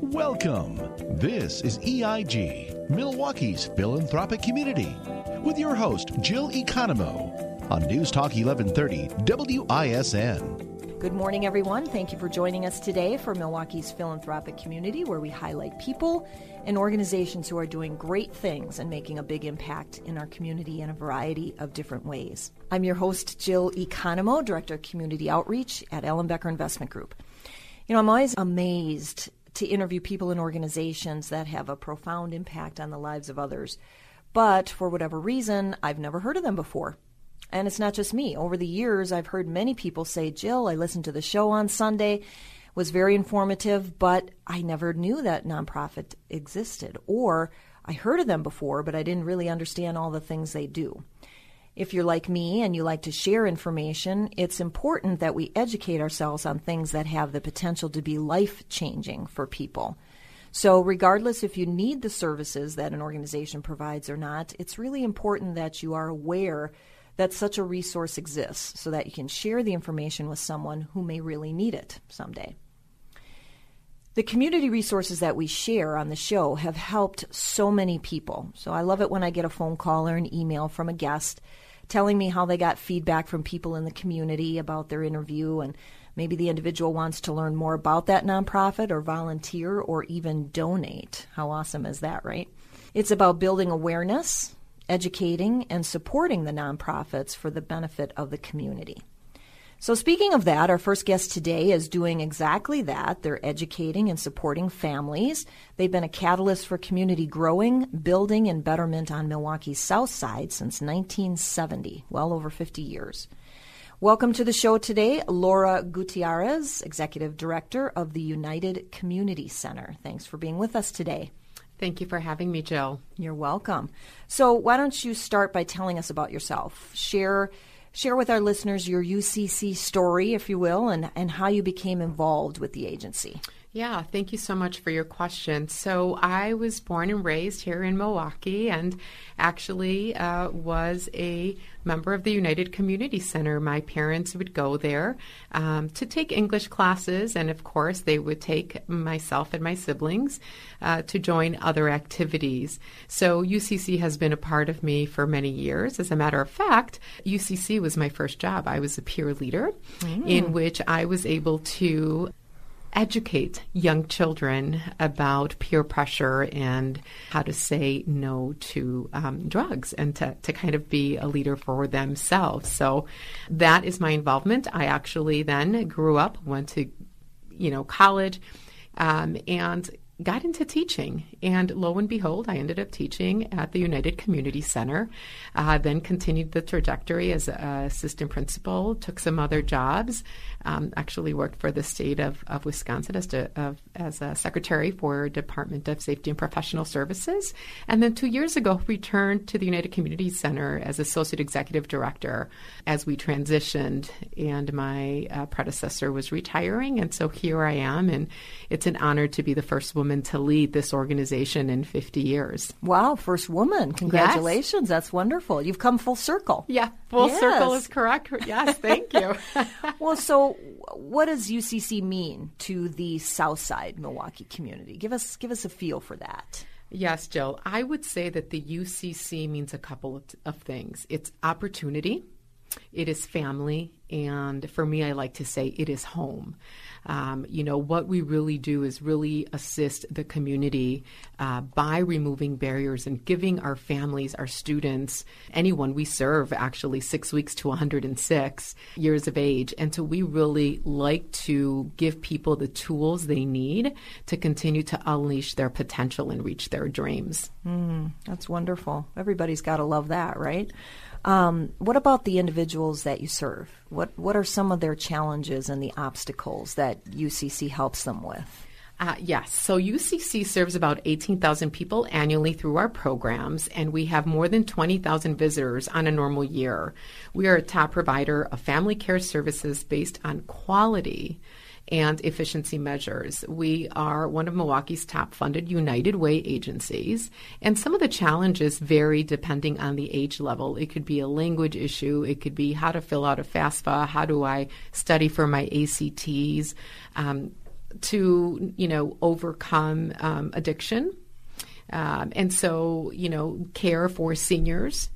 Welcome. This is EIG, Milwaukee's philanthropic community, with your host, Jill Economou, on News Talk 1130 WISN. Good morning, everyone. Thank you for joining us today for Milwaukee's philanthropic community, where we highlight people and organizations who are doing great things and making a big impact in our community in a variety of different ways. I'm your host, Jill Economou, Director of Community Outreach at Ellenbecker Investment Group. You know, I'm always amazed to interview people and organizations that have a profound impact on the lives of others. But for whatever reason, I've never heard of them before. And it's not just me. Over the years, I've heard many people say, Jill, I listened to the show on Sunday, was very informative, but I never knew that nonprofit existed. Or I heard of them before, but I didn't really understand all the things they do. If you're like me and you like to share information, it's important that we educate ourselves on things that have the potential to be life changing for people. So, regardless if you need the services that an organization provides or not, it's really important that you are aware that such a resource exists so that you can share the information with someone who may really need it someday. The community resources that we share on the show have helped so many people. So I love it when I get a phone call or an email from a guest telling me how they got feedback from people in the community about their interview and maybe the individual wants to learn more about that nonprofit or volunteer or even donate. How awesome is that, right? It's about building awareness, educating, and supporting the nonprofits for the benefit of the community. So, speaking of that, our first guest today is doing exactly that. They're educating and supporting families. They've been a catalyst for community growing, building, and betterment on Milwaukee's South Side since 1970, well over 50 years. Welcome to the show today, Laura Gutierrez, Executive Director of the United Community Center. Thanks for being with us today. Thank you for having me, Jill. You're welcome. So, why don't you start by telling us about yourself? Share share with our listeners your UCC story, if you will, and, and how you became involved with the agency. Yeah, thank you so much for your question. So, I was born and raised here in Milwaukee and actually uh, was a member of the United Community Center. My parents would go there um, to take English classes, and of course, they would take myself and my siblings uh, to join other activities. So, UCC has been a part of me for many years. As a matter of fact, UCC was my first job. I was a peer leader mm. in which I was able to educate young children about peer pressure and how to say no to um, drugs and to, to kind of be a leader for themselves. So that is my involvement. I actually then grew up, went to, you know, college, um, and got into teaching. And lo and behold, I ended up teaching at the United Community Center, uh, then continued the trajectory as a assistant principal, took some other jobs, um, actually worked for the state of, of Wisconsin as, to, of, as a secretary for Department of Safety and Professional Services. And then two years ago, returned to the United Community Center as associate executive director as we transitioned, and my uh, predecessor was retiring. And so here I am, and it's an honor to be the first woman woman to lead this organization in 50 years. Wow, first woman. Congratulations. Yes. That's wonderful. You've come full circle. Yeah, full yes. circle is correct. Yes, thank you. well, so what does UCC mean to the Southside Milwaukee community? Give us give us a feel for that. Yes, Jill. I would say that the UCC means a couple of, of things. It's opportunity, it is family, and for me, I like to say it is home. Um, you know, what we really do is really assist the community uh, by removing barriers and giving our families, our students, anyone we serve, actually six weeks to 106 years of age. And so we really like to give people the tools they need to continue to unleash their potential and reach their dreams. Mm, that's wonderful. Everybody's got to love that, right? Um, what about the individuals that you serve? What what are some of their challenges and the obstacles that UCC helps them with? Uh, yes. So UCC serves about 18,000 people annually through our programs, and we have more than 20,000 visitors on a normal year. We are a top provider of family care services based on quality and efficiency measures. We are one of Milwaukee's top funded United Way agencies, and some of the challenges vary depending on the age level. It could be a language issue, it could be how to fill out a FAFSA, how do I study for my ACTs. Um, to you know overcome um, addiction, um, and so you know care for seniors.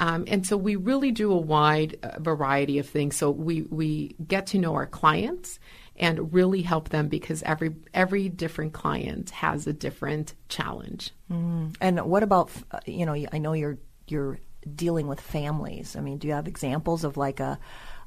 Um, and so we really do a wide uh, variety of things. So we, we get to know our clients and really help them because every every different client has a different challenge. Mm. And what about uh, you know I know you're you're dealing with families. I mean, do you have examples of like a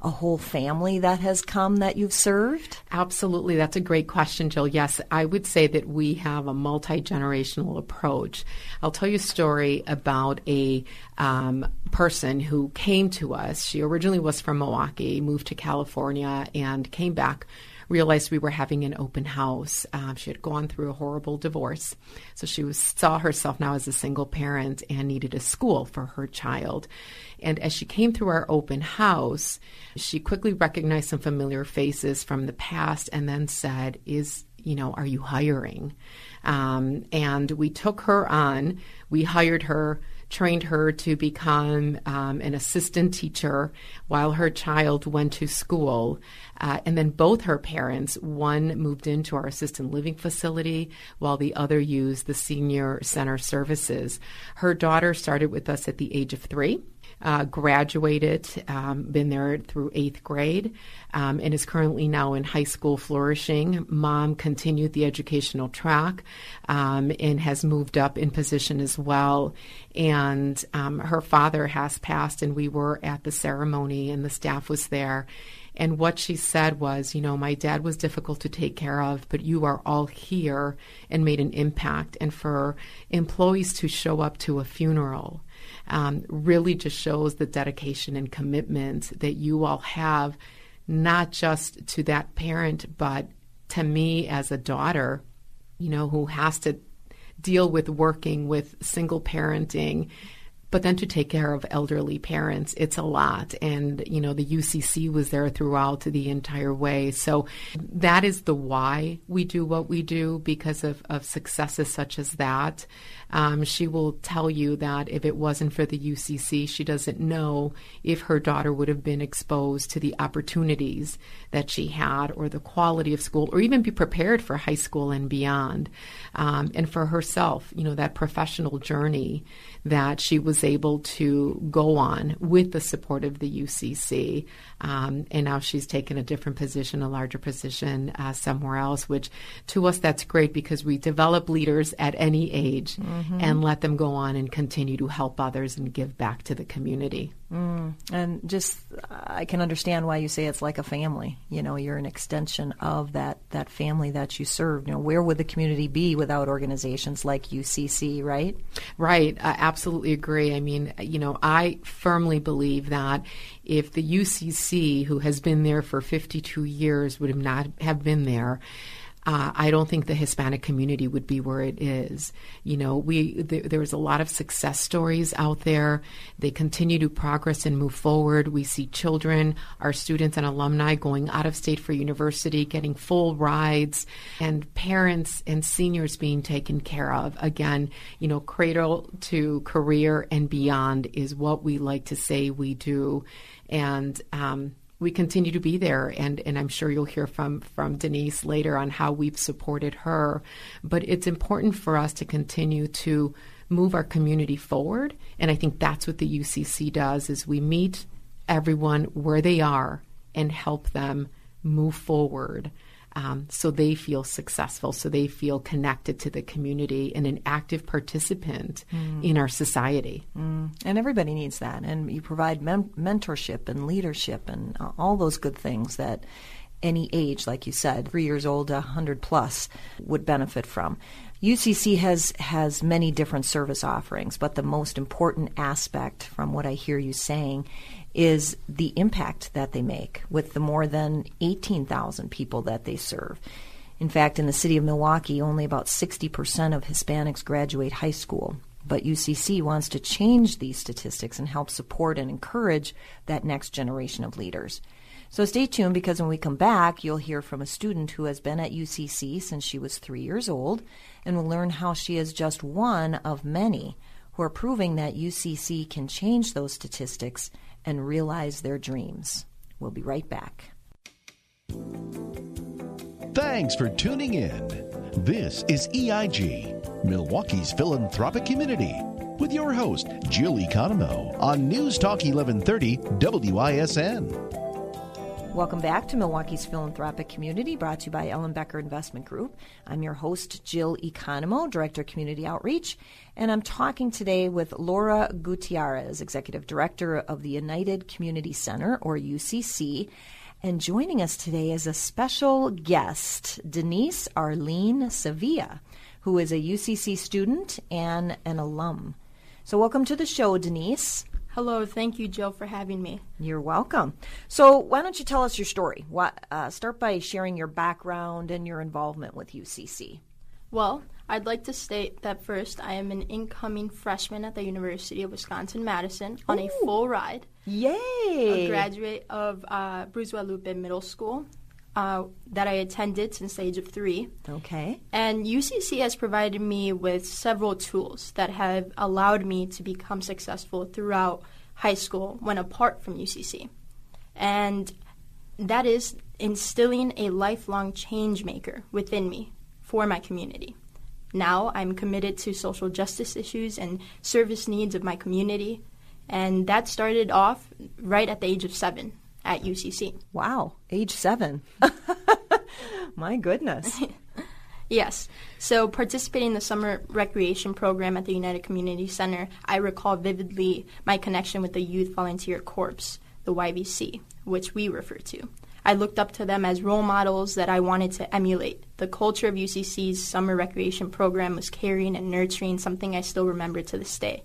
a whole family that has come that you've served? Absolutely. That's a great question, Jill. Yes, I would say that we have a multi generational approach. I'll tell you a story about a um, person who came to us. She originally was from Milwaukee, moved to California, and came back realized we were having an open house. Um, she had gone through a horrible divorce, so she was, saw herself now as a single parent and needed a school for her child. And as she came through our open house, she quickly recognized some familiar faces from the past and then said, "Is you know, are you hiring?" Um, and we took her on. We hired her trained her to become um, an assistant teacher while her child went to school. Uh, and then both her parents, one moved into our assisted living facility while the other used the senior center services. Her daughter started with us at the age of three uh, graduated, um, been there through eighth grade, um, and is currently now in high school flourishing. Mom continued the educational track um, and has moved up in position as well. And um, her father has passed, and we were at the ceremony, and the staff was there. And what she said was, you know, my dad was difficult to take care of, but you are all here and made an impact. And for employees to show up to a funeral um, really just shows the dedication and commitment that you all have, not just to that parent, but to me as a daughter, you know, who has to deal with working with single parenting but then to take care of elderly parents it's a lot. And you know the UCC was there throughout the entire way. So that is the why we do what we do because of, of successes such as that um, she will tell you that if it wasn't for the UCC, she doesn't know if her daughter would have been exposed to the opportunities that she had, or the quality of school, or even be prepared for high school and beyond. Um, and for herself, you know, that professional journey that she was able to go on with the support of the UCC. Um, and now she's taken a different position, a larger position uh, somewhere else, which to us that's great because we develop leaders at any age mm-hmm. and let them go on and continue to help others and give back to the community. Mm. And just, I can understand why you say it's like a family. You know, you're an extension of that, that family that you serve. You know, where would the community be without organizations like UCC, right? Right. I absolutely agree. I mean, you know, I firmly believe that if the UCC, who has been there for 52 years, would have not have been there, uh, I don't think the Hispanic community would be where it is. You know, we th- there's a lot of success stories out there. They continue to progress and move forward. We see children, our students and alumni going out of state for university, getting full rides, and parents and seniors being taken care of. Again, you know, cradle to career and beyond is what we like to say we do, and um, we continue to be there and, and I'm sure you'll hear from, from Denise later on how we've supported her. But it's important for us to continue to move our community forward. And I think that's what the UCC does is we meet everyone where they are and help them move forward um, so they feel successful, so they feel connected to the community and an active participant mm. in our society. Mm. And everybody needs that. And you provide men- mentorship and leadership and uh, all those good things that any age, like you said, three years old to 100 plus, would benefit from. UCC has has many different service offerings, but the most important aspect, from what I hear you saying, is the impact that they make with the more than 18,000 people that they serve. In fact, in the city of Milwaukee, only about 60% of Hispanics graduate high school. But UCC wants to change these statistics and help support and encourage that next generation of leaders. So stay tuned because when we come back, you'll hear from a student who has been at UCC since she was three years old and will learn how she is just one of many who are proving that UCC can change those statistics and realize their dreams. We'll be right back. Thanks for tuning in. This is EIG, Milwaukee's philanthropic community, with your host, Jill Economou, on News Talk 1130 WISN. Welcome back to Milwaukee's philanthropic community, brought to you by Ellenbecker Investment Group. I'm your host, Jill Economou, Director of Community Outreach, and I'm talking today with Laura Gutierrez, Executive Director of the United Community Center, or UCC. And joining us today is a special guest, Denise Arlene Sevilla, who is a UCC student and an alum. So, welcome to the show, Denise. Hello, thank you, Jill, for having me. You're welcome. So, why don't you tell us your story? What, uh, start by sharing your background and your involvement with UCC. Well, I'd like to state that first, I am an incoming freshman at the University of Wisconsin Madison on Ooh. a full ride. Yay! A graduate of uh, Bruce Guadalupe Middle School uh, that I attended since the age of three. Okay. And UCC has provided me with several tools that have allowed me to become successful throughout high school when apart from UCC. And that is instilling a lifelong change maker within me for my community. Now I'm committed to social justice issues and service needs of my community. And that started off right at the age of seven at UCC. Wow, age seven. My goodness. yes. So, participating in the summer recreation program at the United Community Center, I recall vividly my connection with the Youth Volunteer Corps, the YVC, which we refer to. I looked up to them as role models that I wanted to emulate. The culture of UCC's summer recreation program was caring and nurturing, something I still remember to this day.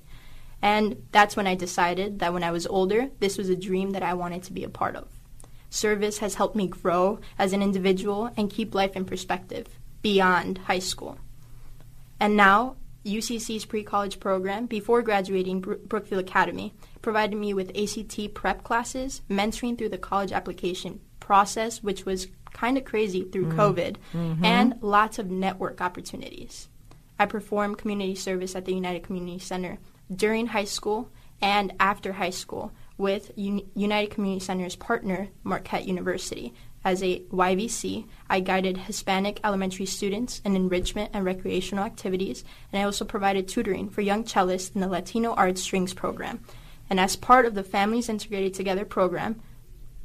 And that's when I decided that when I was older, this was a dream that I wanted to be a part of. Service has helped me grow as an individual and keep life in perspective beyond high school. And now, UCC's pre college program, before graduating Brookfield Academy, provided me with ACT prep classes, mentoring through the college application process, which was kind of crazy through mm. COVID, mm-hmm. and lots of network opportunities. I perform community service at the United Community Center during high school and after high school with Un- United Community Center's partner, Marquette University. As a YVC, I guided Hispanic elementary students in enrichment and recreational activities, and I also provided tutoring for young cellists in the Latino Arts Strings program. And as part of the Families Integrated Together program,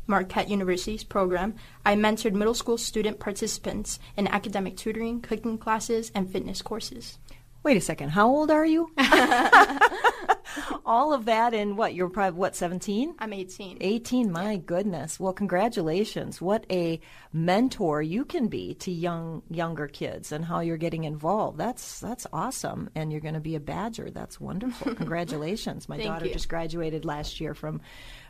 Marquette University's program, I mentored middle school student participants in academic tutoring, cooking classes, and fitness courses. Wait a second. How old are you? All of that in what? You're probably, what, 17? I'm 18. 18, my yeah. goodness. Well, congratulations. What a mentor you can be to young younger kids and how you're getting involved. That's that's awesome. And you're going to be a badger. That's wonderful. Congratulations. My daughter you. just graduated last year from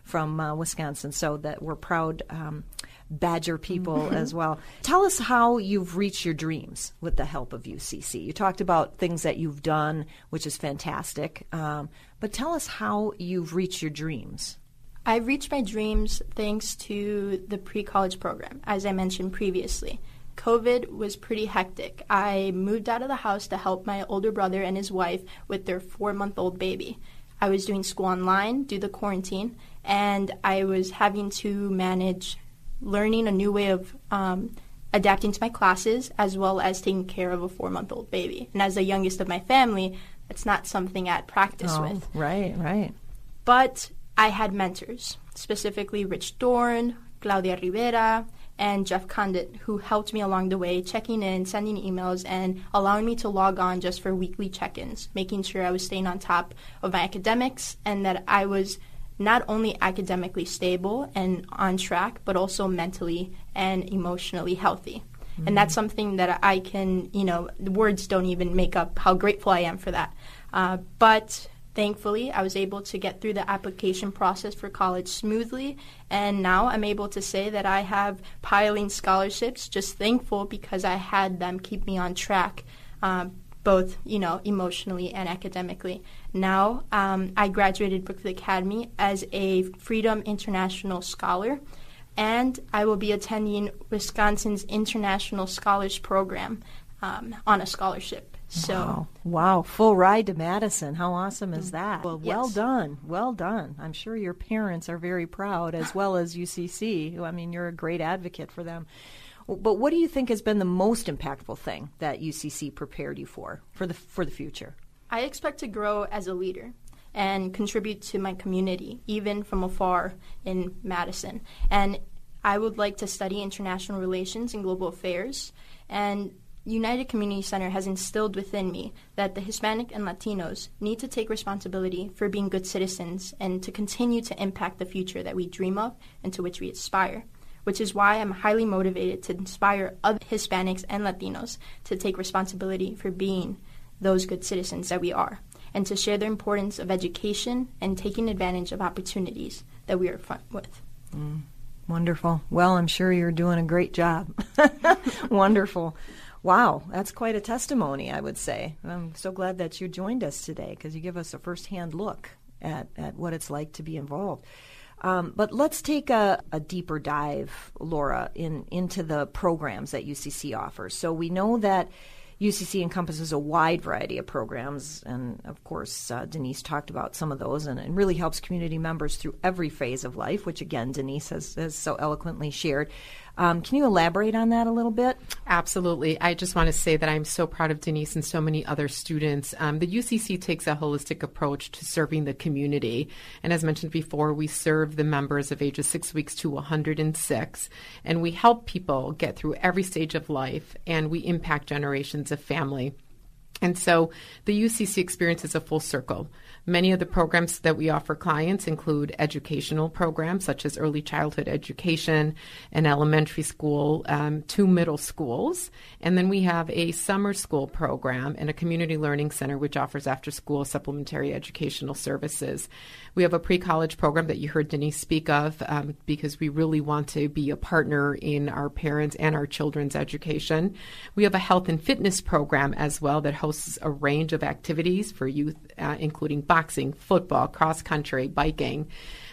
from uh, Wisconsin, so that we're proud um, Badger people mm-hmm. as well. Tell us how you've reached your dreams with the help of UCC. You talked about things that you've done, which is fantastic, um, but tell us how you've reached your dreams. I've reached my dreams thanks to the pre college program, as I mentioned previously. COVID was pretty hectic. I moved out of the house to help my older brother and his wife with their four month old baby. I was doing school online due to quarantine, and I was having to manage learning a new way of um, adapting to my classes as well as taking care of a four month old baby. And as the youngest of my family, it's not something I had practice oh, with. Right, right. But I had mentors, specifically Rich Dorn, Claudia Rivera, and Jeff Condit, who helped me along the way, checking in, sending emails, and allowing me to log on just for weekly check ins, making sure I was staying on top of my academics and that I was not only academically stable and on track, but also mentally and emotionally healthy. Mm-hmm. And that's something that I can, you know, the words don't even make up how grateful I am for that. Uh, but thankfully, I was able to get through the application process for college smoothly. And now I'm able to say that I have piling scholarships, just thankful because I had them keep me on track. Uh, both you know emotionally and academically. Now um, I graduated Brookfield Academy as a Freedom International Scholar, and I will be attending Wisconsin's International Scholars Program um, on a scholarship. So wow. wow, full ride to Madison. How awesome is that? Well, yes. well done. Well done. I'm sure your parents are very proud as well as UCC. I mean, you're a great advocate for them. But what do you think has been the most impactful thing that UCC prepared you for for the for the future? I expect to grow as a leader and contribute to my community, even from afar in Madison. And I would like to study international relations and global affairs. And United Community Center has instilled within me that the Hispanic and Latinos need to take responsibility for being good citizens and to continue to impact the future that we dream of and to which we aspire. Which is why I'm highly motivated to inspire other Hispanics and Latinos to take responsibility for being those good citizens that we are, and to share the importance of education and taking advantage of opportunities that we are front with. Mm, wonderful. Well, I'm sure you're doing a great job. wonderful. Wow, that's quite a testimony, I would say. I'm so glad that you joined us today because you give us a firsthand look at, at what it's like to be involved. Um, but let's take a, a, deeper dive, Laura, in, into the programs that UCC offers. So we know that UCC encompasses a wide variety of programs, and of course, uh, Denise talked about some of those, and really helps community members through every phase of life, which again, Denise has, has so eloquently shared. Um, can you elaborate on that a little bit? Absolutely. I just want to say that I'm so proud of Denise and so many other students. Um, the UCC takes a holistic approach to serving the community. And as mentioned before, we serve the members of ages six weeks to 106. And we help people get through every stage of life and we impact generations of family. And so the UCC experience is a full circle. Many of the programs that we offer clients include educational programs such as early childhood education and elementary school um, to middle schools. And then we have a summer school program and a community learning center which offers after school supplementary educational services. We have a pre college program that you heard Denise speak of um, because we really want to be a partner in our parents and our children's education. We have a health and fitness program as well that hosts a range of activities for youth, uh, including boxing, football, cross country, biking.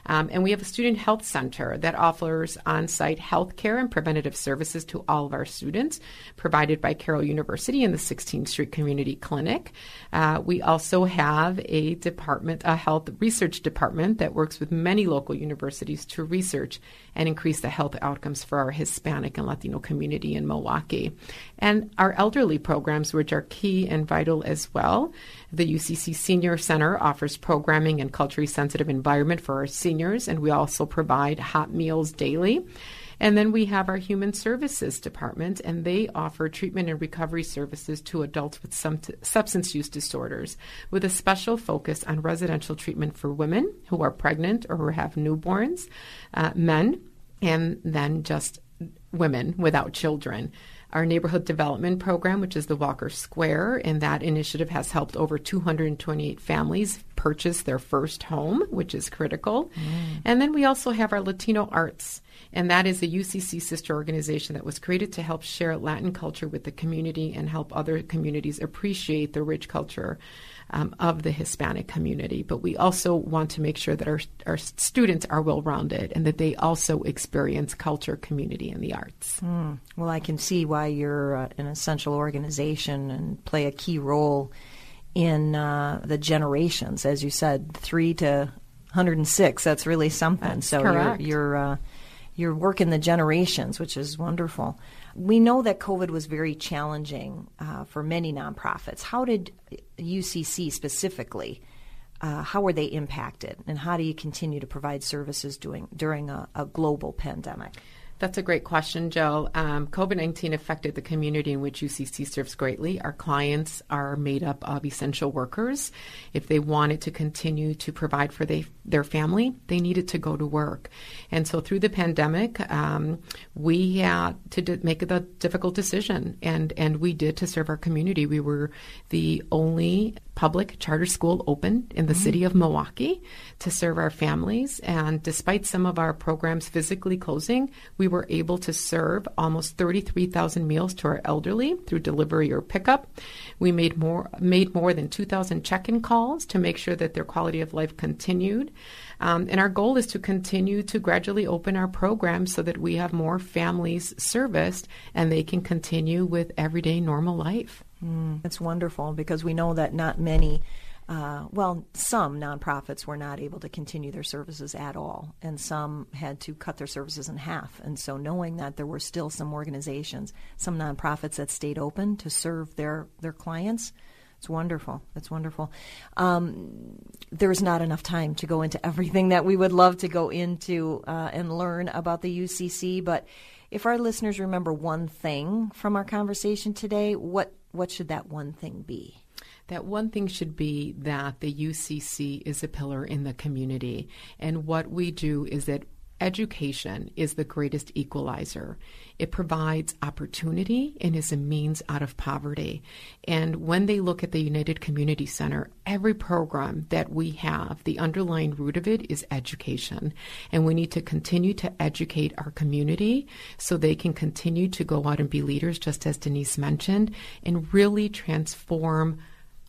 Um, and we have a student health center that offers on site health care and preventative services to all of our students, provided by Carroll University and the 16th Street Community Clinic. Uh, we also have a department, a health research department that works with many local universities to research and increase the health outcomes for our Hispanic and Latino community in Milwaukee. And our elderly programs, which are key and vital as well. The UCC Senior Center offers programming and culturally sensitive environment for our seniors, and we also provide hot meals daily. And then we have our Human Services Department, and they offer treatment and recovery services to adults with some t- substance use disorders, with a special focus on residential treatment for women who are pregnant or who have newborns, uh, men, and then just women without children our neighborhood development program, which is the Walker Square, and that initiative has helped over 228 families purchase their first home, which is critical. Mm. And then we also have our Latino Arts, and that is a UCC sister organization that was created to help share Latin culture with the community and help other communities appreciate the rich culture um, of the Hispanic community. But we also want to make sure that our, our students are well rounded and that they also experience culture, community, and the arts. Mm. Well, I can see why you're uh, an essential organization and play a key role in uh, the generations. As you said, three to 106, that's really something. That's so correct. you're, you're, uh, you're working the generations, which is wonderful. We know that COVID was very challenging uh, for many nonprofits. How did UCC specifically? Uh, how were they impacted, and how do you continue to provide services doing, during a, a global pandemic? That's a great question, Jill. Um, COVID 19 affected the community in which UCC serves greatly. Our clients are made up of essential workers. If they wanted to continue to provide for they, their family, they needed to go to work. And so through the pandemic, um, we had to d- make the difficult decision, and, and we did to serve our community. We were the only public charter school open in the mm-hmm. city of Milwaukee to serve our families. And despite some of our programs physically closing, we were able to serve almost 33,000 meals to our elderly through delivery or pickup. We made more made more than 2,000 check-in calls to make sure that their quality of life continued. Um, and our goal is to continue to gradually open our program so that we have more families serviced and they can continue with everyday normal life. Mm, it's wonderful because we know that not many uh, well, some nonprofits were not able to continue their services at all, and some had to cut their services in half. And so, knowing that there were still some organizations, some nonprofits that stayed open to serve their, their clients, it's wonderful. It's wonderful. Um, there's not enough time to go into everything that we would love to go into uh, and learn about the UCC, but if our listeners remember one thing from our conversation today, what what should that one thing be? That one thing should be that the UCC is a pillar in the community. And what we do is that education is the greatest equalizer. It provides opportunity and is a means out of poverty. And when they look at the United Community Center, every program that we have, the underlying root of it is education. And we need to continue to educate our community so they can continue to go out and be leaders, just as Denise mentioned, and really transform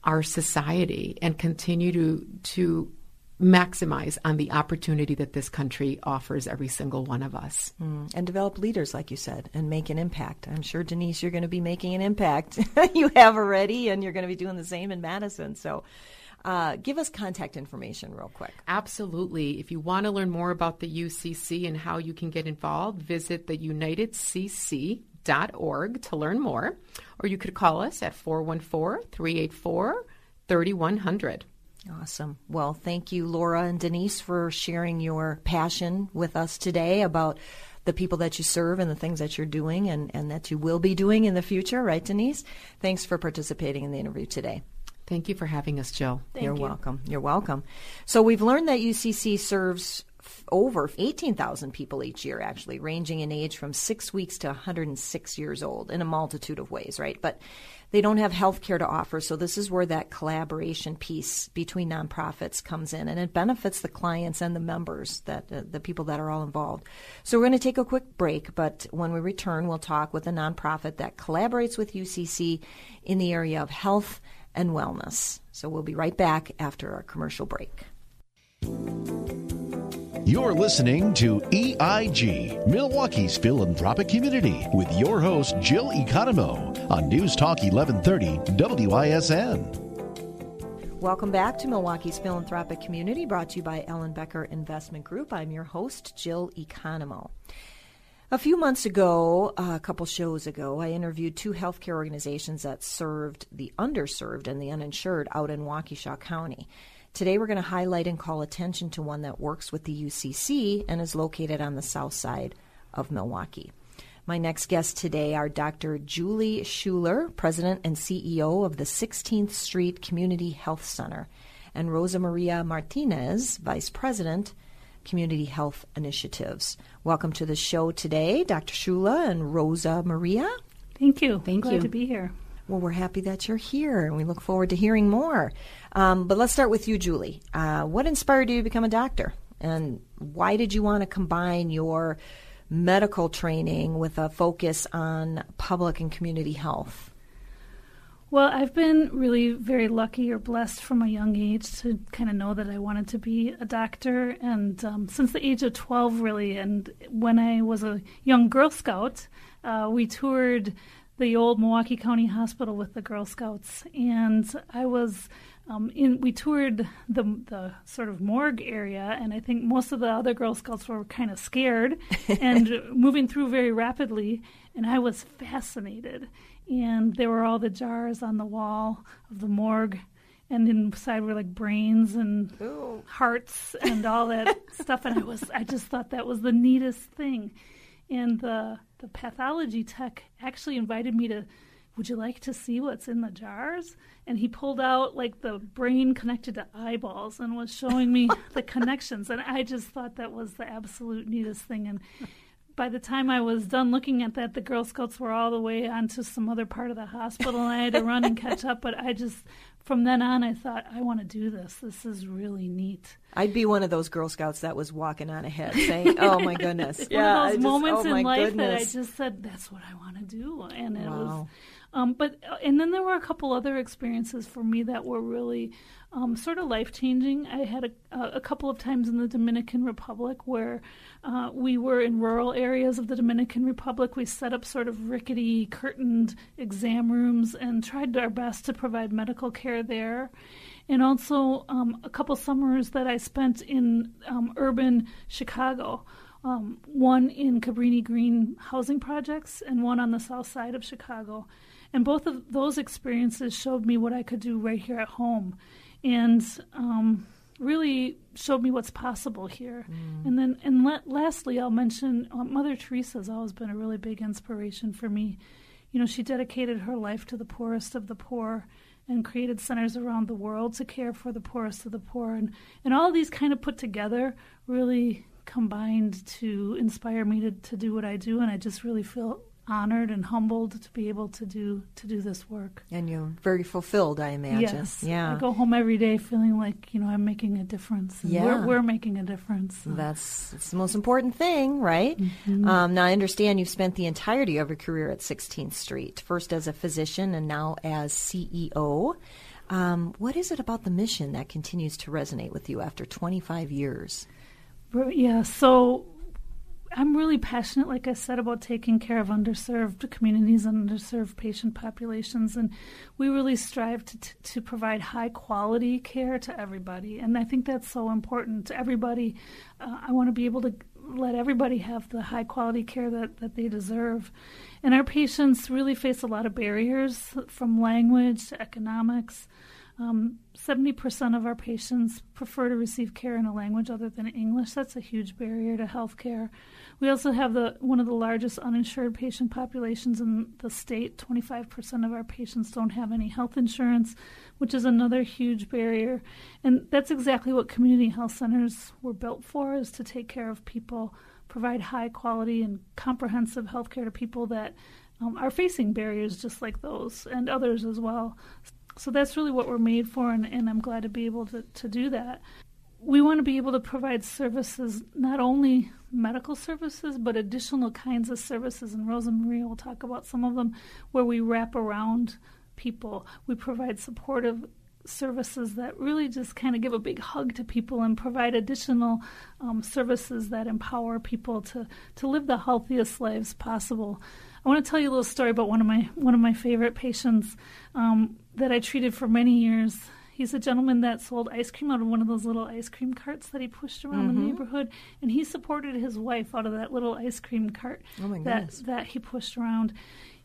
our society and continue to to maximize on the opportunity that this country offers every single one of us. Mm, and develop leaders, like you said, and make an impact. I'm sure, Denise, you're going to be making an impact. you have already, and you're going to be doing the same in Madison. So, uh, give us contact information real quick. Absolutely. If you want to learn more about the UCC and how you can get involved, visit the UnitedCC org to learn more, or you could call us at 414 384 3100. Awesome. Well, thank you, Laura and Denise, for sharing your passion with us today about the people that you serve and the things that you're doing and, and that you will be doing in the future, right, Denise? Thanks for participating in the interview today. Thank you for having us, Jill. Thank You're you. welcome. You're welcome. So we've learned that UCC serves over 18,000 people each year, actually, ranging in age from six weeks to 106 years old in a multitude of ways, right? But they don't have health care to offer, so this is where that collaboration piece between nonprofits comes in, and it benefits the clients and the members, that uh, the people that are all involved. So we're going to take a quick break, but when we return, we'll talk with a nonprofit that collaborates with UCC in the area of health and wellness. So we'll be right back after our commercial break. You're listening to EIG, Milwaukee's philanthropic community, with your host, Jill Economou, on News Talk 1130 WISN. Welcome back to Milwaukee's philanthropic community, brought to you by Ellenbecker Investment Group. I'm your host, Jill Economou. A few months ago, a couple shows ago, I interviewed two healthcare organizations that served the underserved and the uninsured out in Waukesha County. Today, we're going to highlight and call attention to one that works with the UCC and is located on the south side of Milwaukee. My next guests today are Dr. Julie Schuller, President and CEO of the 16th Street Community Health Center, and Rosa Maria Martinez, Vice President, Community Health Initiatives. Welcome to the show today, Dr. Schuller and Rosa Maria. Thank you. Thank Glad you. to be here. Well, we're happy that you're here, and we look forward to hearing more. Um, but let's start with you, Julie. Uh, what inspired you to become a doctor, and why did you want to combine your medical training with a focus on public and community health? Well, I've been really very lucky or blessed from a young age to kind of know that I wanted to be a doctor. And um, since the age of 12, really, and when I was a young Girl Scout, uh, we toured the old Milwaukee County Hospital with the Girl Scouts, and I was um, in. We toured the the sort of morgue area, and I think most of the other Girl Scouts were kind of scared and moving through very rapidly, and I was fascinated. And there were all the jars on the wall of the morgue, and inside were like brains and Ooh. hearts and all that stuff. And I was, I just thought that was the neatest thing. And the the pathology tech actually invited me to would you like to see what's in the jars? And he pulled out like the brain connected to eyeballs and was showing me the connections. And I just thought that was the absolute neatest thing. And by the time I was done looking at that, the Girl Scouts were all the way onto some other part of the hospital, and I had to run and catch up. But I just, from then on, I thought, I want to do this. This is really neat. I'd be one of those Girl Scouts that was walking on ahead, saying, "Oh my goodness!" it's yeah, one of those just, moments oh in life goodness. that I just said, "That's what I want to do," and it wow. was. Um, but uh, and then there were a couple other experiences for me that were really um, sort of life changing. I had a, a, couple of times in the Dominican Republic where uh, we were in rural areas of the Dominican Republic. We set up sort of rickety curtained exam rooms and tried our best to provide medical care there. and also um, a couple summers that I spent in um, urban Chicago. Um, one in Cabrini Green housing projects and one on the south side of Chicago. And both of those experiences showed me what I could do right here at home. And um, really showed me what's possible here. Mm. And then, and la- lastly, I'll mention uh, Mother Teresa has always been a really big inspiration for me. You know, she dedicated her life to the poorest of the poor and created centers around the world to care for the poorest of the poor. And, and all these kind of put together really combined to inspire me to, to do what I do. And I just really feel honored and humbled to be able to do to do this work. And you're very fulfilled, I imagine. Yes. Yeah. I go home every day feeling like you know I'm making a difference. yeah. We're, we're, making a difference. That's, that's the most important thing, right? Mm-hmm. Um, now I understand you've spent the entirety of your career at 16th Street, first as a physician and now as CEO. Um, what is it about the mission that continues to resonate with you after 25 years? Yeah, so I'm really passionate, like I said, about taking care of underserved communities and underserved patient populations, and we really strive to, to, provide high quality care to everybody. And I think that's so important to everybody. Uh, I want to be able to let everybody have the high quality care that, that they deserve. And our patients really face a lot of barriers from language to economics. Um, 70% of our patients prefer to receive care in a language other than English. That's a huge barrier to health care. We also have the one of the largest uninsured patient populations in the state. 25% of our patients don't have any health insurance, which is another huge barrier. And that's exactly what community health centers were built for is to take care of people, provide high quality and comprehensive health care to people that um, are facing barriers just like those and others as well. So that's really what we're made for, and, and I'm glad to be able to, to do that we want to be able to provide services, not only medical services, but additional kinds of services. And Rosa Maria will talk about some of them where we wrap around people. We provide supportive services that really just kind of give a big hug to people and provide additional um, services that empower people to, to live the healthiest lives possible. I want to tell you a little story about one of my one of my favorite patients um, that I treated for many years He's a gentleman that sold ice cream out of one of those little ice cream carts that he pushed around mm-hmm. the neighborhood, and he supported his wife out of that little ice cream cart oh that that he pushed around.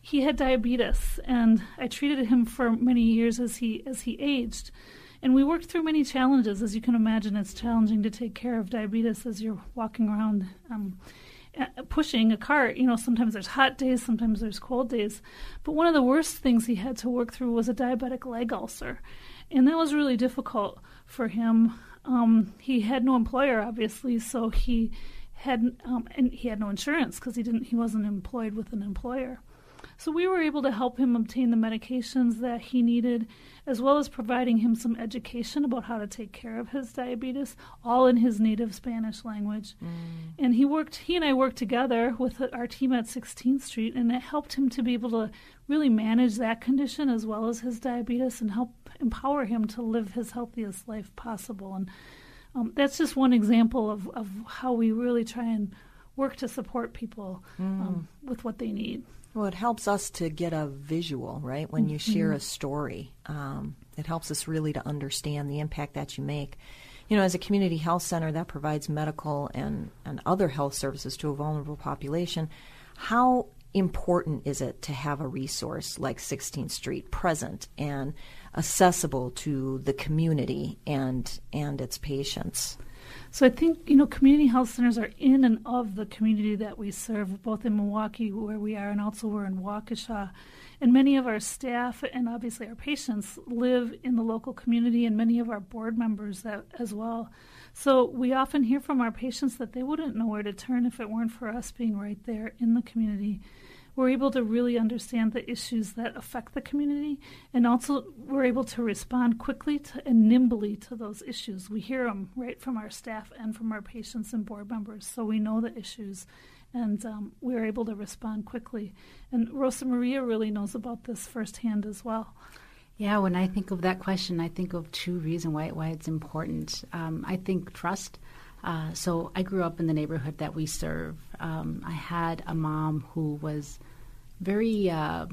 He had diabetes, and I treated him for many years as he as he aged. And we worked through many challenges. As you can imagine, it's challenging to take care of diabetes as you're walking around um, pushing a cart. You know, sometimes there's hot days, sometimes there's cold days. But one of the worst things he had to work through was a diabetic leg ulcer and that was really difficult for him. Um, he had no employer, obviously, so he had um, and he had no insurance because he didn't he wasn't employed with an employer. So we were able to help him obtain the medications that he needed, as well as providing him some education about how to take care of his diabetes, all in his native Spanish language. Mm. And he worked, he and I worked together with our team at 16th Street, and it helped him to be able to really manage that condition as well as his diabetes and help empower him to live his healthiest life possible. And um, that's just one example of, of how we really try and work to support people mm. um, with what they need. Well, it helps us to get a visual, right? When you mm-hmm. share a story, um, it helps us really to understand the impact that you make. You know, as a community health center that provides medical and, and other health services to a vulnerable population, how important is it to have a resource like 16th Street present and accessible to the community and and its patients? So I think you know community health centers are in and of the community that we serve, both in Milwaukee where we are, and also we're in Waukesha. And many of our staff and obviously our patients live in the local community, and many of our board members that, as well. So we often hear from our patients that they wouldn't know where to turn if it weren't for us being right there in the community we're able to really understand the issues that affect the community, and also we're able to respond quickly to, and nimbly to those issues. We hear them right from our staff and from our patients and board members, so we know the issues, and um, we're able to respond quickly. And Rosa Maria really knows about this firsthand as well. Yeah, when I think of that question, I think of two reasons why why it's important. Um, I think trust. Uh, so I grew up in the neighborhood that we serve. Um, I had a mom who was very uh,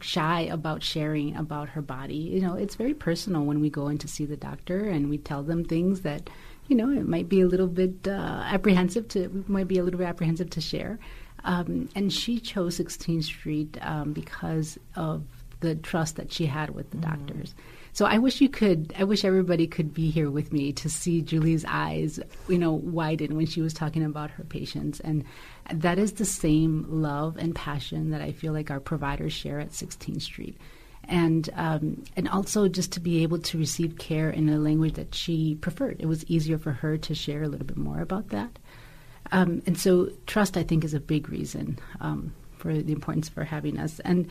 shy about sharing about her body. You know, it's very personal when we go in to see the doctor and we tell them things that, you know, it might be a little bit uh, apprehensive to, might be a little bit apprehensive to share. Um, and she chose 16th Street um, because of the trust that she had with the mm. doctors. So I wish you could. I wish everybody could be here with me to see Julie's eyes, you know, widen when she was talking about her patients, and that is the same love and passion that I feel like our providers share at 16th Street. And um, and also just to be able to receive care in a language that she preferred. It was easier for her to share a little bit more about that. Um, and so trust, I think, is a big reason um, for the importance for having us. And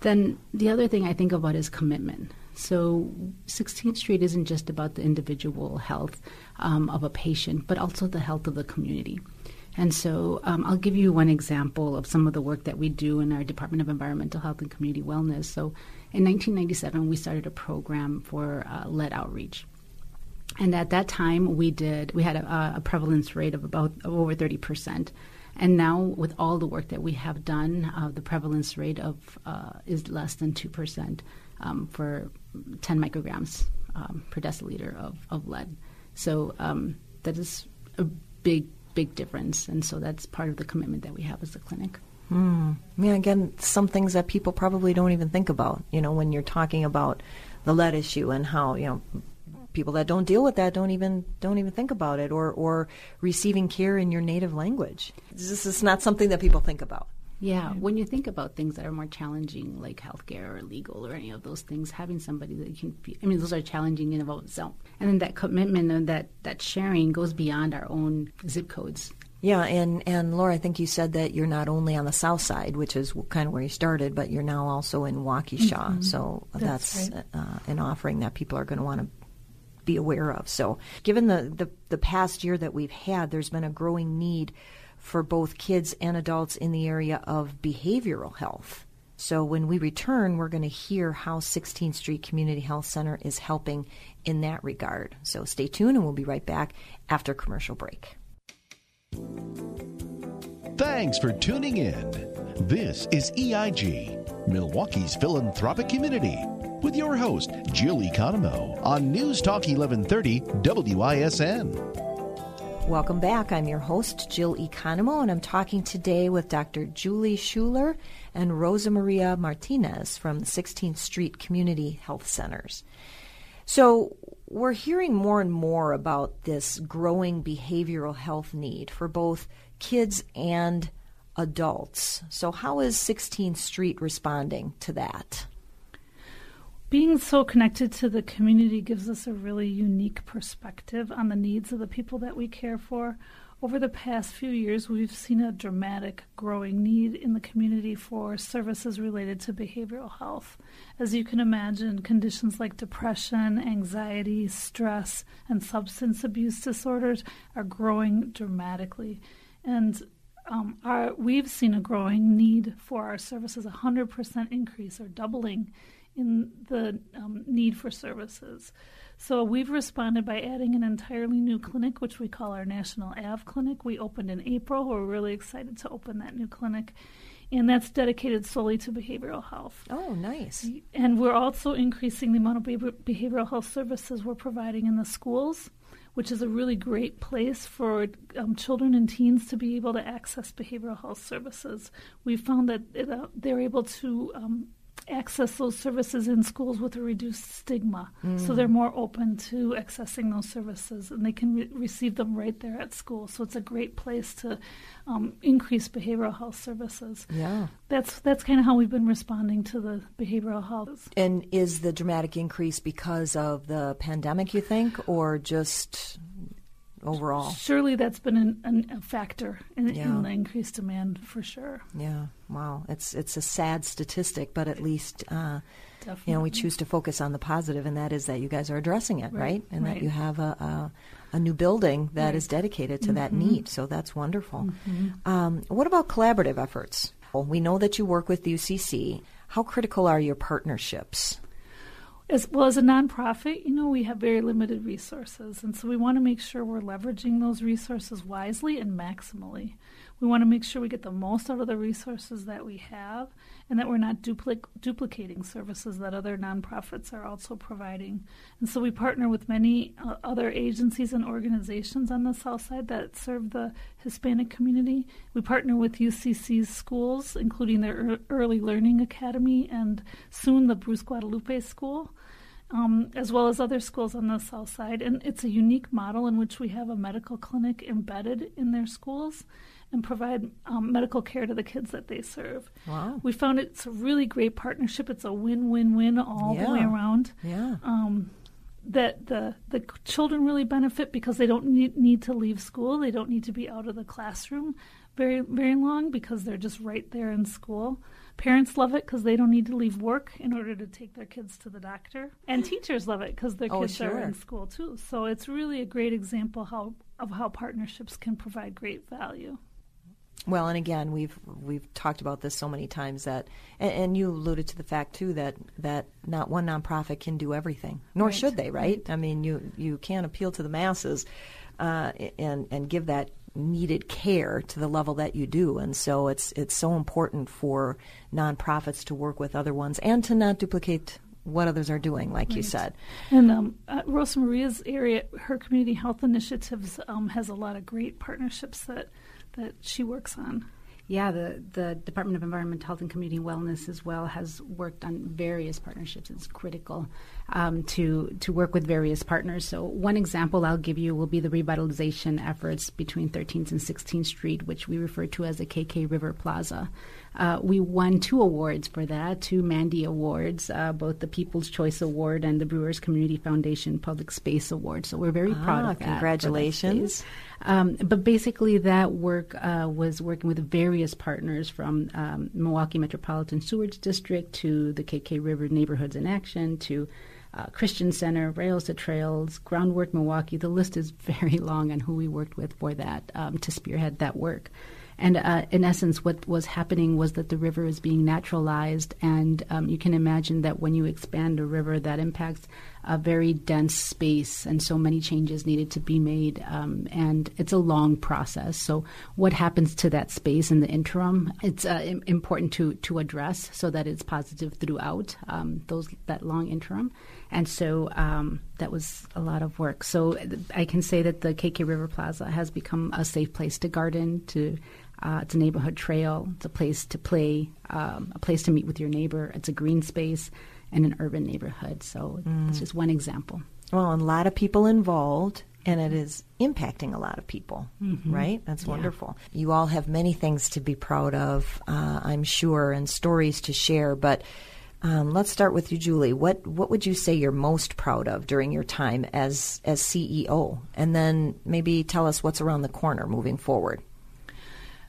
then the other thing I think about is commitment. So 16th Street isn't just about the individual health um, of a patient, but also the health of the community. And so um, I'll give you one example of some of the work that we do in our Department of Environmental Health and Community Wellness. So in 1997, we started a program for uh, lead outreach. And at that time, we did we had a, a prevalence rate of about of over 30 percent. And now, with all the work that we have done, uh, the prevalence rate of uh, is less than two percent um, for 10 micrograms um, per deciliter of, of lead. So um, that is a big, big difference, and so that's part of the commitment that we have as a clinic. Mm. Yeah, again, some things that people probably don't even think about. You know, when you're talking about the lead issue and how you know people that don't deal with that don't even don't even think about it or or receiving care in your native language. This is not something that people think about. Yeah, when you think about things that are more challenging, like healthcare or legal or any of those things, having somebody that you can, be, I mean, those are challenging in and of itself. And then that commitment and that, that sharing goes beyond our own zip codes. Yeah, and, and Laura, I think you said that you're not only on the south side, which is kind of where you started, but you're now also in Waukesha. Mm-hmm. So that's, that's right. uh, an offering that people are going to want to be aware of. So, given the, the, the past year that we've had, there's been a growing need for both kids and adults in the area of behavioral health. So, when we return, we're going to hear how 16th Street Community Health Center is helping in that regard. So, stay tuned and we'll be right back after commercial break. Thanks for tuning in. This is EIG, Milwaukee's philanthropic community with your host, Jill Economou, on News Talk 1130 WISN. Welcome back. I'm your host, Jill Economou, and I'm talking today with Dr. Julie Schuller and Rosa Maria Martinez from the 16th Street Community Health Centers. So, we're hearing more and more about this growing behavioral health need for both kids and adults. So, how is 16th Street responding to that? Being so connected to the community gives us a really unique perspective on the needs of the people that we care for. Over the past few years, we've seen a dramatic growing need in the community for services related to behavioral health. As you can imagine, conditions like depression, anxiety, stress, and substance abuse disorders are growing dramatically. And um, our, we've seen a growing need for our services, a 100% increase or doubling in the um, need for services. So we've responded by adding an entirely new clinic, which we call our National Ave Clinic. We opened in April. We're really excited to open that new clinic. And that's dedicated solely to behavioral health. Oh, nice. And we're also increasing the amount of behavioral health services we're providing in the schools which is a really great place for um, children and teens to be able to access behavioral health services. We found that it, uh, they're able to um, access those services in schools with a reduced stigma. Mm. So they're more open to accessing those services and they can re- receive them right there at school. So it's a great place to um, increase behavioral health services. Yeah. That's that's kind of how we've been responding to the behavioral health. And is the dramatic increase because of the pandemic, you think, or just overall. Surely that's been an, an, a factor in, yeah. in, the increased demand for sure. Yeah, wow, it's it's a sad statistic, but at least uh, you know we choose to focus on the positive, and that is that you guys are addressing it, right? right? And right. that you have a, a, a new building that right. is dedicated to mm-hmm. that need. So that's wonderful. Mm-hmm. Um, what about collaborative efforts? Well, we know that you work with UCC. How critical are your partnerships? As well as a nonprofit, you know, we have very limited resources. And so we want to make sure we're leveraging those resources wisely and maximally. We want to make sure we get the most out of the resources that we have and that we're not dupli- duplicating services that other nonprofits are also providing. And so we partner with many uh, other agencies and organizations on the South Side that serve the Hispanic community. We partner with UCC's schools, including their Early Learning Academy and soon the Bruce Guadalupe School um, as well as other schools on the south side. And it's a unique model in which we have a medical clinic embedded in their schools and provide um, medical care to the kids that they serve. Wow. We found it's a really great partnership. It's a win win win all yeah. the way around. Yeah. Um, that the the children really benefit because they don't need, need to leave school. They don't need to be out of the classroom very very long because they're just right there in school. Parents love it because they don't need to leave work in order to take their kids to the doctor, and teachers love it because their oh, kids sure. are in school too. So it's really a great example how of how partnerships can provide great value. Well, and again, we've we've talked about this so many times that, and, and, you alluded to the fact too that that not one nonprofit can do everything, nor right. should they, right? I mean, you you can't appeal to the masses, uh, and and give that needed care to the level that you do. And so it's it's so important for nonprofits to work with other ones and to not duplicate what others are doing, like right. you said. And um, uh, Rosa Maria's area, her community health initiatives um, has a lot of great partnerships that that she works on. Yeah, the, the Department of Environmental Health and Community Wellness as well has worked on various partnerships. It's critical um, to to work with various partners. So one example I'll give you will be the revitalization efforts between 13th and 16th Street, which we refer to as the KK River Plaza. Uh, we won two awards for that, two Mandi Awards, uh, both the People's Choice Award and the Brewers Community Foundation Public Space Award. So we're very ah, proud of that. Congratulations. Um, but basically, that work uh, was working with various partners from um, Milwaukee Metropolitan Sewage District to the KK River Neighborhoods in Action to uh, Christian Center, Rails to Trails, Groundwork Milwaukee. The list is very long on who we worked with for that um, to spearhead that work. And uh, in essence, what was happening was that the river is being naturalized, and um, you can imagine that when you expand a river, that impacts a very dense space, and so many changes needed to be made, um, and it's a long process. So, what happens to that space in the interim? It's uh, Im- important to to address so that it's positive throughout um, those that long interim, and so um, that was a lot of work. So, I can say that the KK River Plaza has become a safe place to garden to uh, it's a neighborhood trail. It's a place to play, um, a place to meet with your neighbor. It's a green space in an urban neighborhood. So mm. it's just one example. Well, a lot of people involved, and it is impacting a lot of people, mm-hmm. right? That's yeah. wonderful. You all have many things to be proud of, uh, I'm sure, and stories to share. But um, let's start with you, Julie. What what would you say you're most proud of during your time as as CEO, and then maybe tell us what's around the corner moving forward.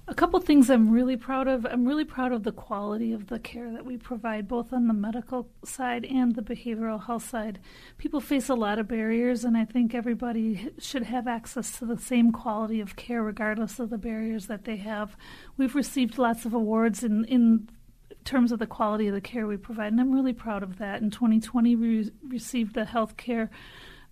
A couple things I'm really proud of. I'm really proud of the quality of the care that we provide, both on the medical side and the behavioral health side. People face a lot of barriers, and I think everybody should have access to the same quality of care, regardless of the barriers that they have. We've received lots of awards in, in terms of the quality of the care we provide, and I'm really proud of that. In 2020, we received the health care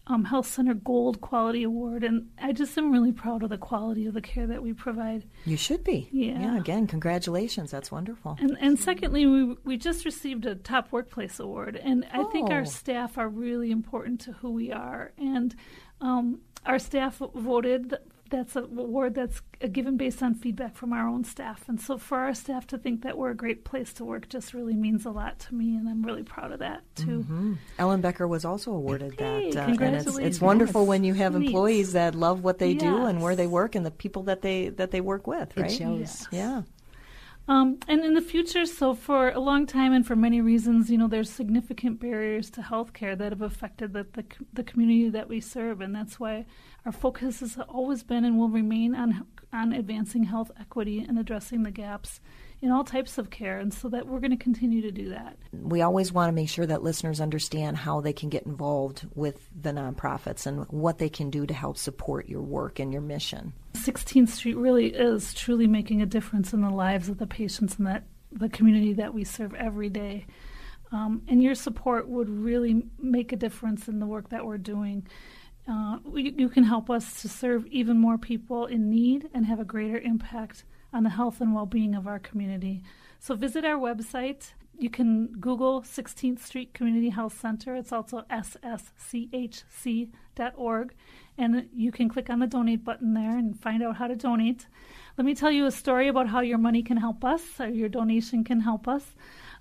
um, Health Center Gold Quality Award, and I just am really proud of the quality of the care that we provide. You should be. Yeah. Yeah. Again, congratulations. That's wonderful. And and secondly, we we just received a Top Workplace Award, and I oh. think our staff are really important to who we are, and um, our staff voted that's a award that's given based on feedback from our own staff. And so for our staff to think that we're a great place to work just really means a lot to me, and I'm really proud of that too. Mm-hmm. Ellenbecker was also awarded hey, that, uh, and it's, it's wonderful yes. when you have Neat. employees that love what they yes. do and where they work and the people that they that they work with. Right? It shows. Yes. Yeah. Um, and in the future, so for a long time and for many reasons, you know, there's significant barriers to healthcare that have affected the, the, the community that we serve, and that's why our focus has always been and will remain on on advancing health equity and addressing the gaps in all types of care, and so that we're going to continue to do that. We always want to make sure that listeners understand how they can get involved with the nonprofits and what they can do to help support your work and your mission. 16th Street really is truly making a difference in the lives of the patients and that the community that we serve every day. Um, and your support would really make a difference in the work that we're doing. Uh, we, you can help us to serve even more people in need and have a greater impact on the health and well being of our community. So visit our website. You can Google 16th Street Community Health Center. It's also sschc.org. And you can click on the donate button there and find out how to donate. Let me tell you a story about how your money can help us, or your donation can help us.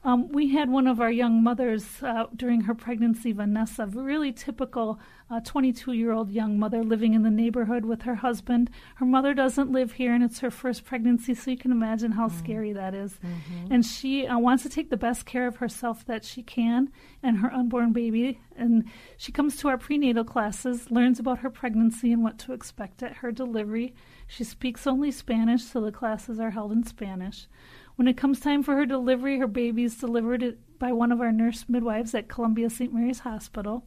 Um, we had one of our young mothers uh, during her pregnancy, Vanessa, really typical 22 uh, year old young mother living in the neighborhood with her husband. Her mother doesn't live here, and it's her first pregnancy, so you can imagine how mm scary that is. Mm-hmm. And she uh, wants to take the best care of herself that she can and her unborn baby. And she comes to our prenatal classes, learns about her pregnancy and what to expect at her delivery. She speaks only Spanish, so the classes are held in Spanish. When it comes time for her delivery, her baby is delivered by one of our nurse midwives at Columbia St. Mary's Hospital.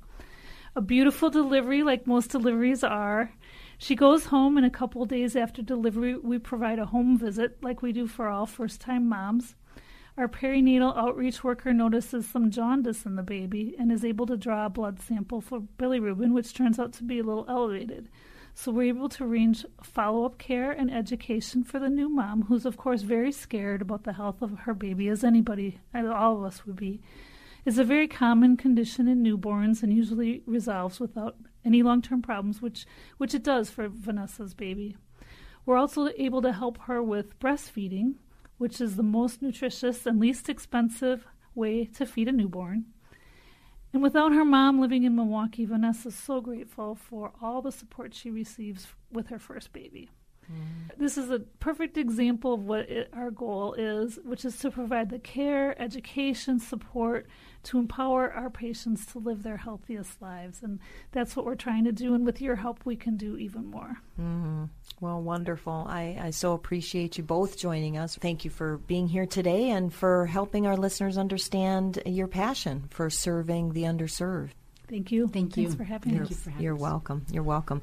A beautiful delivery, like most deliveries are. She goes home, and a couple days after delivery, we provide a home visit, like we do for all first time moms. Our perinatal outreach worker notices some jaundice in the baby and is able to draw a blood sample for bilirubin, which turns out to be a little elevated. So we're able to arrange follow up care and education for the new mom, who's, of course, very scared about the health of her baby, as anybody, all of us would be. It's a very common condition in newborns and usually resolves without any long term problems, which, which it does for Vanessa's baby. We're also able to help her with breastfeeding, which is the most nutritious and least expensive way to feed a newborn. And without her mom living in Milwaukee, Vanessa is so grateful for all the support she receives with her first baby. Mm. This is a perfect example of what it, our goal is, which is to provide the care, education, support to empower our patients to live their healthiest lives. And that's what we're trying to do. And with your help, we can do even more. Mm-hmm. Well, wonderful. I, I so appreciate you both joining us. Thank you for being here today and for helping our listeners understand your passion for serving the underserved. Thank you. Thank you. Thanks for having Thank us. You for having You're us. welcome. You're welcome.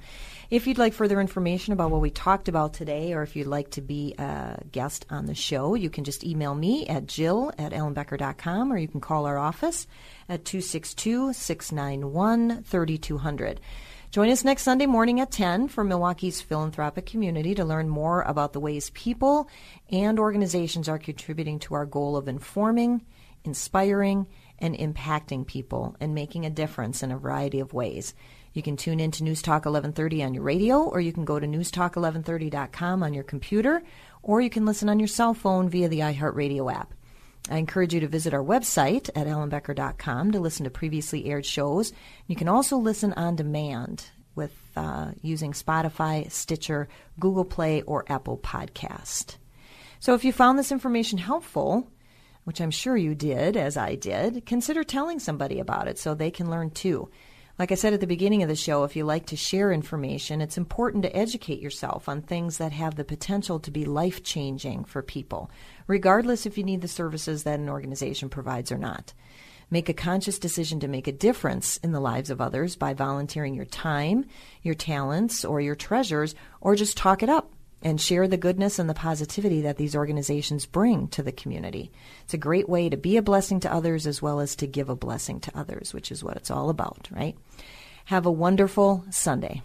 If you'd like further information about what we talked about today, or if you'd like to be a guest on the show, you can just email me at jill at ellenbecker.com, or you can call our office at 262 691 3200. Join us next Sunday morning at 10 for Milwaukee's philanthropic community to learn more about the ways people and organizations are contributing to our goal of informing, inspiring, and impacting people and making a difference in a variety of ways. You can tune in to News Talk 1130 on your radio, or you can go to newstalk1130.com on your computer, or you can listen on your cell phone via the iHeartRadio app. I encourage you to visit our website at ellenbecker.com to listen to previously aired shows. You can also listen on demand with uh, using Spotify, Stitcher, Google Play, or Apple Podcast. So if you found this information helpful, which I'm sure you did, as I did, consider telling somebody about it so they can learn too. Like I said at the beginning of the show, if you like to share information, it's important to educate yourself on things that have the potential to be life changing for people, regardless if you need the services that an organization provides or not. Make a conscious decision to make a difference in the lives of others by volunteering your time, your talents, or your treasures, or just talk it up and share the goodness and the positivity that these organizations bring to the community. It's a great way to be a blessing to others as well as to give a blessing to others, which is what it's all about, right? Have a wonderful Sunday.